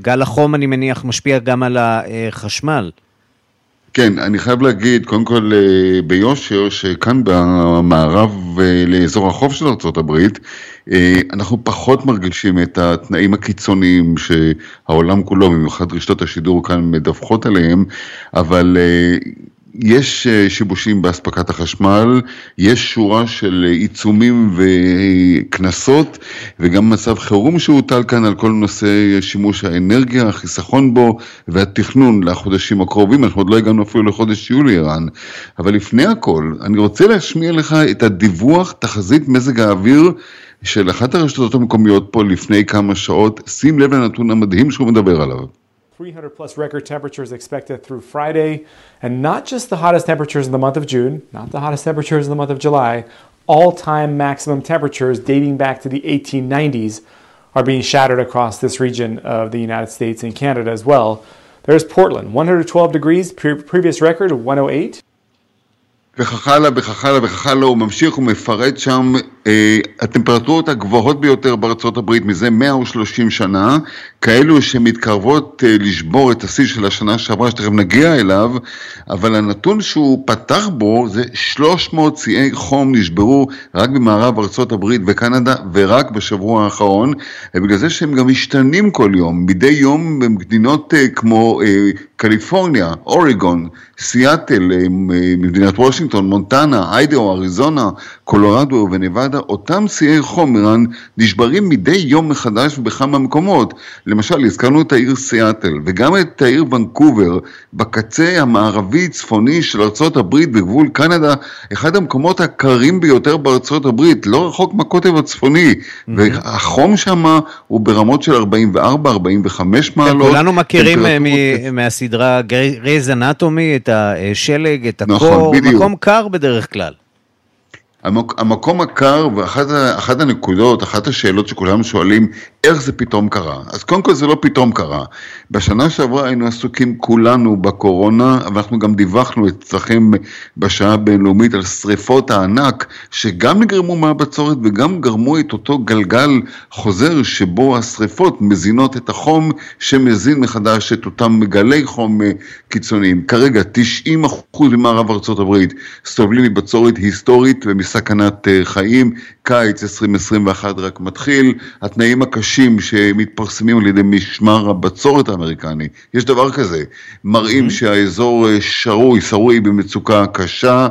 גל החום אני מניח משפיע גם על החשמל. כן, אני חייב להגיד, קודם כל ביושר, שכאן במערב לאזור החוף של ארה"ב, אנחנו פחות מרגישים את התנאים הקיצוניים שהעולם כולו, במיוחד רשתות השידור כאן מדווחות עליהם, אבל יש שיבושים באספקת החשמל, יש שורה של עיצומים וקנסות וגם מצב חירום שהוטל כאן על כל נושא שימוש האנרגיה, החיסכון בו והתכנון לחודשים הקרובים, אנחנו עוד לא הגענו אפילו לחודש יולי ערן, אבל לפני הכל אני רוצה להשמיע לך את הדיווח תחזית מזג האוויר של אחת הרשתות המקומיות פה לפני כמה שעות, שים לב לנתון המדהים שהוא מדבר עליו. 300 plus record temperatures expected through Friday, and not just the hottest temperatures in the month of June, not the hottest temperatures in the month of July, all time maximum temperatures dating back to the 1890s are being shattered across this region of the United States and Canada as well. There's Portland, 112 degrees, pre- previous record of 108. וכך הלאה וכך הלאה וכך הלאה, הוא ממשיך ומפרט שם אה, הטמפרטורות הגבוהות ביותר בארצות הברית מזה 130 שנה, כאלו שמתקרבות אה, לשבור את השיא של השנה שעברה, שתכף נגיע אליו, אבל הנתון שהוא פתח בו זה 300 שיאי חום נשברו רק במערב ארצות הברית וקנדה ורק בשבוע האחרון, ובגלל זה שהם גם משתנים כל יום, מדי יום במדינות אה, כמו אה, קליפורניה, אוריגון, סיאטל, אה, מדינת וושינגטון, מונטנה, איידאו, אריזונה, קולורדו ונבדה, אותם שיאי חום, איראן, נשברים מדי יום מחדש בכמה מקומות. למשל, הזכרנו את העיר סיאטל, וגם את העיר ונקובר, בקצה המערבי-צפוני של ארצות הברית בגבול קנדה, אחד המקומות הקרים ביותר בארצות הברית, לא רחוק מהקוטב הצפוני, mm-hmm. והחום שם הוא ברמות של 44-45 מעלות. כולנו מכירים אה, מהסדרה גרייז אנטומי את השלג, את הקור, נכון, מקום קר בדרך כלל. המק, המקום הקר, ואחת הנקודות, אחת השאלות שכולם שואלים, איך זה פתאום קרה? אז קודם כל זה לא פתאום קרה. בשנה שעברה היינו עסוקים כולנו בקורונה, ואנחנו גם דיווחנו אצלכם בשעה הבינלאומית על שריפות הענק, שגם נגרמו מהבצורת וגם גרמו את אותו גלגל חוזר, שבו השריפות מזינות את החום, שמזין מחדש את אותם גלי חום אה, קיצוניים. כרגע 90% ממערב ארה"ב סובלים מבצורת היסטורית ומסכנת אה, חיים, קיץ 2021 רק מתחיל, התנאים הקשים שמתפרסמים על ידי משמר הבצורת האמריקני, יש דבר כזה, מראים mm-hmm. שהאזור אה, שרוי, שרוי במצוקה קשה,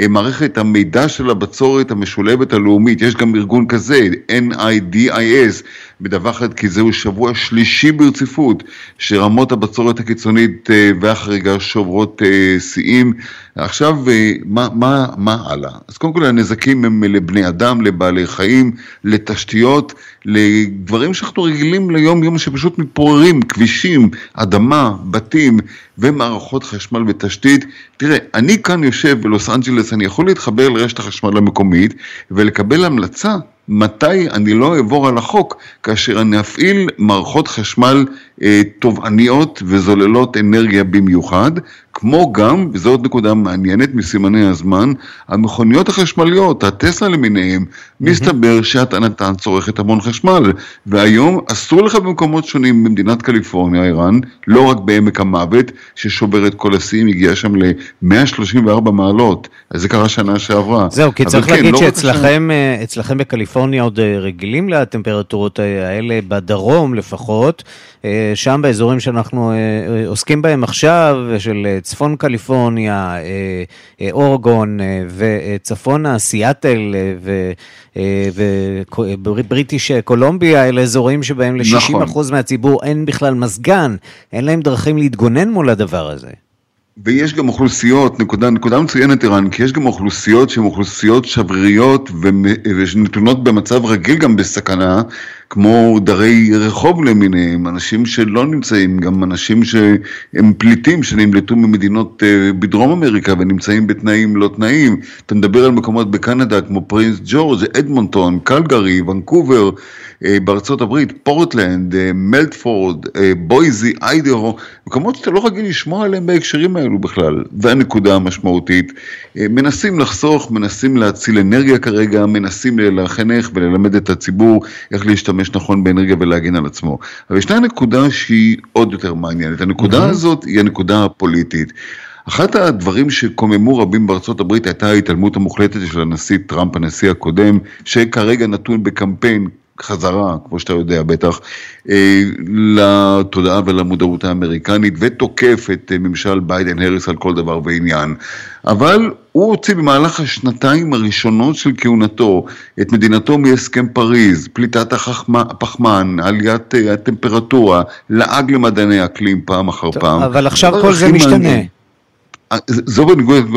אה, מערכת המידע של הבצורת המשולבת הלאומית, יש גם ארגון כזה, NIDIS, מדווחת כי זהו שבוע שלישי ברציפות שרמות הבצורת הקיצונית אה, והחריגה שוברות שיאים. עכשיו, מה, מה, מה הלאה? אז קודם כל הנזקים הם לבני אדם, לבעלי חיים, לתשתיות, לדברים שאנחנו רגילים ליום יום שפשוט מתפוררים, כבישים, אדמה, בתים ומערכות חשמל ותשתית. תראה, אני כאן יושב בלוס אנג'לס, אני יכול להתחבר לרשת החשמל המקומית ולקבל המלצה מתי אני לא אעבור על החוק כאשר אני אפעיל מערכות חשמל אה, תובעניות וזוללות אנרגיה במיוחד, כמו גם, וזו עוד נקודה מעניינת מסימני הזמן, המכוניות החשמליות, הטסלה למיניהם, mm-hmm. מסתבר שהטענתן צורכת המון חשמל, והיום אסור לך במקומות שונים במדינת קליפורניה, ערן, לא רק בעמק המוות, ששובר את כל השיאים, הגיע שם ל-134 מעלות, זה קרה שנה שעברה. זהו, כי צריך כן, להגיד לא שאצלכם השנה... בקליפורניה עוד אה, רגילים לטמפרטורות האלה, בדרום לפחות, אה, שם באזורים שאנחנו אה, עוסקים בהם עכשיו, של צפון קליפורניה, אורגון וצפונה, סיאטל ובריטיש קולומביה, אלה אזורים שבהם ל-60% נכון. מהציבור אין בכלל מזגן, אין להם דרכים להתגונן מול הדבר הזה. ויש גם אוכלוסיות, נקודה, נקודה מצוינת ערן, כי יש גם אוכלוסיות שהן אוכלוסיות שבריריות ונתונות במצב רגיל גם בסכנה, כמו דרי רחוב למיניהם, אנשים שלא נמצאים, גם אנשים שהם פליטים שנמלטו ממדינות אה, בדרום אמריקה ונמצאים בתנאים לא תנאים. אתה מדבר על מקומות בקנדה כמו פרינס ג'ורג', אדמונטון, קלגרי, ונקובר, אה, בארצות הברית, פורטלנד, אה, מלטפורד, בויזי, איידרו, מקומות שאתה לא רגיל לשמוע עליהם בהקשרים האלו בכלל. והנקודה המשמעותית, מנסים לחסוך, מנסים להציל אנרגיה כרגע, מנסים לחנך וללמד את הציבור איך להשתמש. להשתמש נכון באנרגיה ולהגן על עצמו. אבל ישנה נקודה שהיא עוד יותר מעניינת. הנקודה mm-hmm. הזאת היא הנקודה הפוליטית. אחת הדברים שקוממו רבים בארצות הברית הייתה ההתעלמות המוחלטת של הנשיא טראמפ, הנשיא הקודם, שכרגע נתון בקמפיין חזרה, כמו שאתה יודע בטח, אה, לתודעה ולמודעות האמריקנית, ותוקף את אה, ממשל ביידן האריס על כל דבר ועניין. אבל הוא הוציא במהלך השנתיים הראשונות של כהונתו את מדינתו מהסכם פריז, פליטת הפחמן, עליית אה, הטמפרטורה, לעג למדעני אקלים פעם אחר טוב, פעם. אבל עכשיו כל זה משתנה. מעניין. זו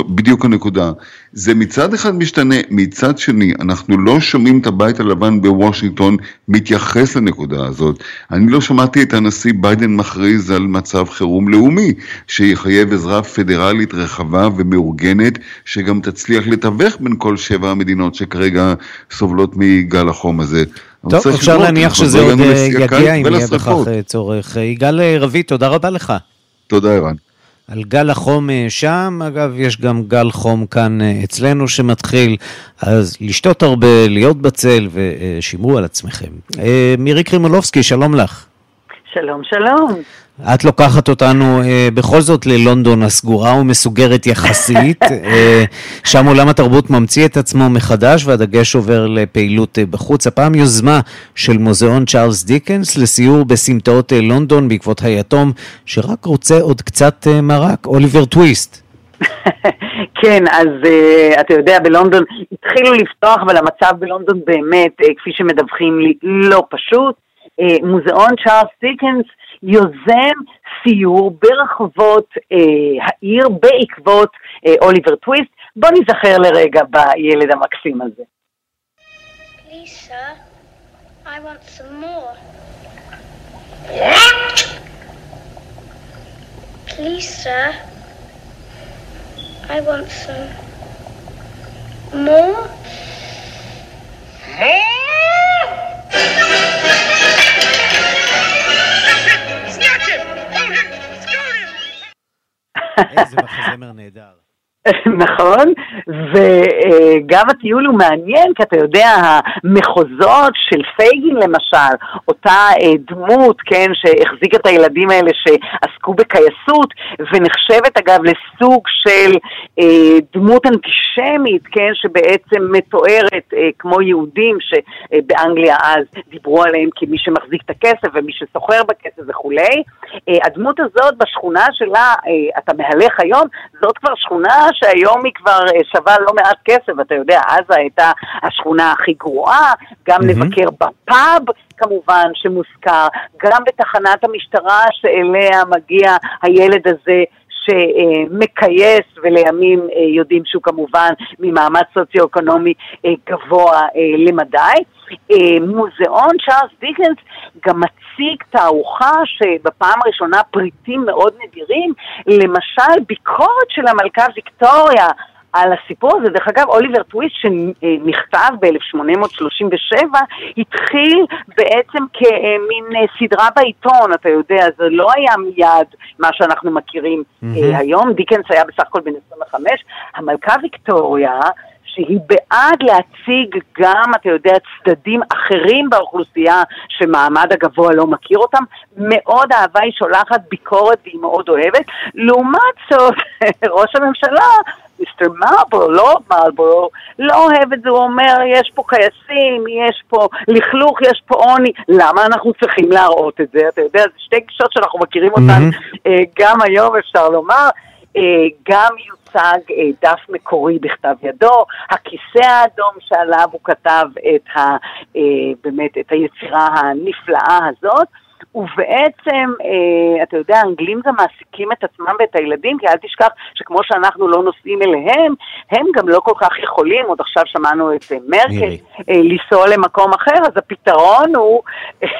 בדיוק הנקודה. זה מצד אחד משתנה, מצד שני, אנחנו לא שומעים את הבית הלבן בוושינגטון מתייחס לנקודה הזאת. אני לא שמעתי את הנשיא ביידן מכריז על מצב חירום לאומי, שיחייב עזרה פדרלית רחבה ומאורגנת, שגם תצליח לתווך בין כל שבע המדינות שכרגע סובלות מגל החום הזה. טוב, אפשר להניח שזה עוד אה, יגיע אם יהיה בכך אה, צורך. יגאל אה, רביד, תודה רבה לך. תודה, ערן. על גל החום אה, שם, אגב, יש גם גל חום כאן אה, אצלנו שמתחיל, אז לשתות הרבה, להיות בצל ושמרו על עצמכם. אה, מירי קרימולובסקי, שלום לך. שלום, שלום. את לוקחת אותנו אה, בכל זאת ללונדון הסגורה ומסוגרת יחסית, *laughs* אה, שם עולם התרבות ממציא את עצמו מחדש והדגש עובר לפעילות אה, בחוץ. הפעם יוזמה של מוזיאון צ'ארלס דיקנס לסיור בסמטאות אה, לונדון בעקבות היתום, שרק רוצה עוד קצת אה, מרק, אוליבר טוויסט. *laughs* כן, אז uh, אתה יודע, בלונדון התחילו לפתוח, אבל המצב בלונדון באמת, uh, כפי שמדווחים לי, לא פשוט. Uh, מוזיאון צ'ארלס דיקנס יוזם סיור ברחובות uh, העיר בעקבות uh, אוליבר טוויסט. בוא נזכר לרגע בילד המקסים הזה. Lisa, I want some more. What? Please, sir. I want some more. More? איזה מחזמר נהדר. *laughs* נכון, וגם הטיול הוא מעניין, כי אתה יודע, המחוזות של פייגין למשל, אותה אה, דמות, כן, שהחזיקה את הילדים האלה שעסקו בקייסות, ונחשבת אגב לסוג של אה, דמות אנטישמית, כן, שבעצם מתוארת אה, כמו יהודים שבאנגליה אז דיברו עליהם כמי שמחזיק את הכסף ומי שסוחר בכסף וכולי. הדמות הזאת בשכונה שלה, אתה מהלך היום, זאת כבר שכונה שהיום היא כבר אה, שווה לא מעט כסף, אתה יודע, עזה הייתה השכונה הכי גרועה, גם mm-hmm. נבקר בפאב, כמובן, שמוזכר, גם בתחנת המשטרה שאליה מגיע הילד הזה. שמקייס ולימים אה, יודעים שהוא כמובן ממעמד סוציו-אקונומי אה, גבוה למדי. מוזיאון צ'ארלס דיקנס גם מציג תערוכה שבפעם הראשונה פריטים מאוד נדירים, למשל ביקורת של המלכה ויקטוריה על הסיפור הזה. דרך אגב, אוליבר טוויסט שנכתב ב-1837 התחיל בעצם כמין סדרה בעיתון, אתה יודע, זה לא היה מיד מה שאנחנו מכירים mm-hmm. היום. דיקנס היה בסך הכל בן 25. המלכה ויקטוריה שהיא בעד להציג גם, אתה יודע, צדדים אחרים באוכלוסייה שמעמד הגבוה לא מכיר אותם. מאוד אהבה, היא שולחת ביקורת והיא מאוד אוהבת. לעומת זאת, *laughs* ראש הממשלה מיסטר מלבורו, לא מלבורו, לא אוהב את זה, הוא אומר, יש פה כייסים, יש פה לכלוך, יש פה עוני, למה אנחנו צריכים להראות את זה? אתה יודע, זה שתי גישות שאנחנו מכירים אותן mm-hmm. גם היום, אפשר לומר. אה, גם יוצג אה, דף מקורי בכתב ידו, הכיסא האדום שעליו הוא כתב את ה, באמת את היצירה הנפלאה הזאת. ובעצם, אה, אתה יודע, האנגלים גם מעסיקים את עצמם ואת הילדים, כי אל תשכח שכמו שאנחנו לא נוסעים אליהם, הם גם לא כל כך יכולים, עוד עכשיו שמענו את אה, מרקל, אה, לנסוע למקום אחר, אז הפתרון הוא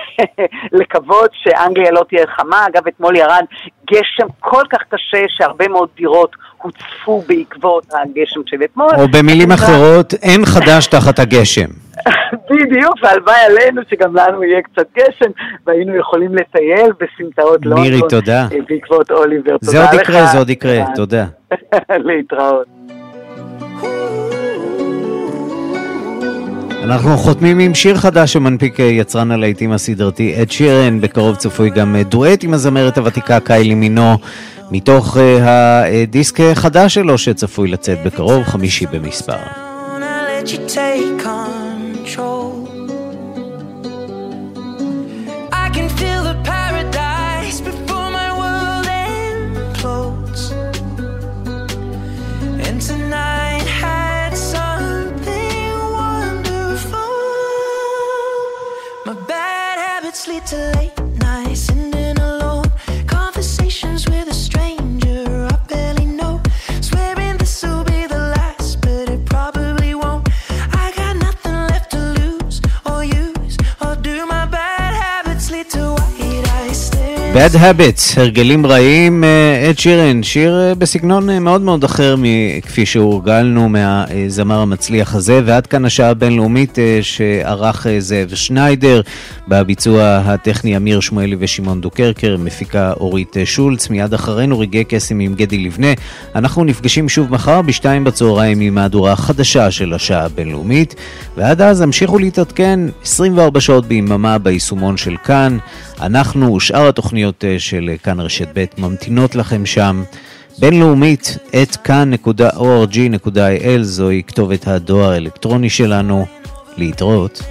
*laughs* לקוות שאנגליה לא תהיה חמה. אגב, אתמול ירד גשם כל כך קשה שהרבה מאוד דירות הוצפו בעקבות הגשם של אתמול. או במילים *laughs* אחרות, אין חדש תחת הגשם. *laughs* בדיוק, והלוואי עלינו שגם לנו יהיה קצת גשם, והיינו יכולים לטייל בסמטאות לונדון. מירי, תודה. בעקבות אוליבר. זה עוד יקרה, זה עוד יקרה, תודה. *laughs* להתראות. אנחנו חותמים עם שיר חדש שמנפיק יצרן הלהיטים הסדרתי אד שירן, בקרוב צפוי גם דואט עם הזמרת הוותיקה קיילי מינו, מתוך הדיסק החדש שלו שצפוי לצאת בקרוב, חמישי במספר. My bad habits lead to late. Bad habits, הרגלים רעים, אד שירן, שיר בסגנון מאוד מאוד אחר מכפי שהורגלנו מהזמר המצליח הזה, ועד כאן השעה הבינלאומית שערך זאב שניידר. בביצוע הטכני אמיר שמואלי ושמעון דוקרקר, מפיקה אורית שולץ, מיד אחרינו רגעי קסם עם גדי לבנה. אנחנו נפגשים שוב מחר בשתיים בצהריים עם מהדורה חדשה של השעה הבינלאומית, ועד אז המשיכו להתעדכן 24 שעות ביממה ביישומון של כאן. אנחנו ושאר התוכניות אה, של כאן רשת ב' ממתינות לכם שם. בינלאומית, את כאן.org.il זוהי כתובת הדואר האלקטרוני שלנו. להתראות.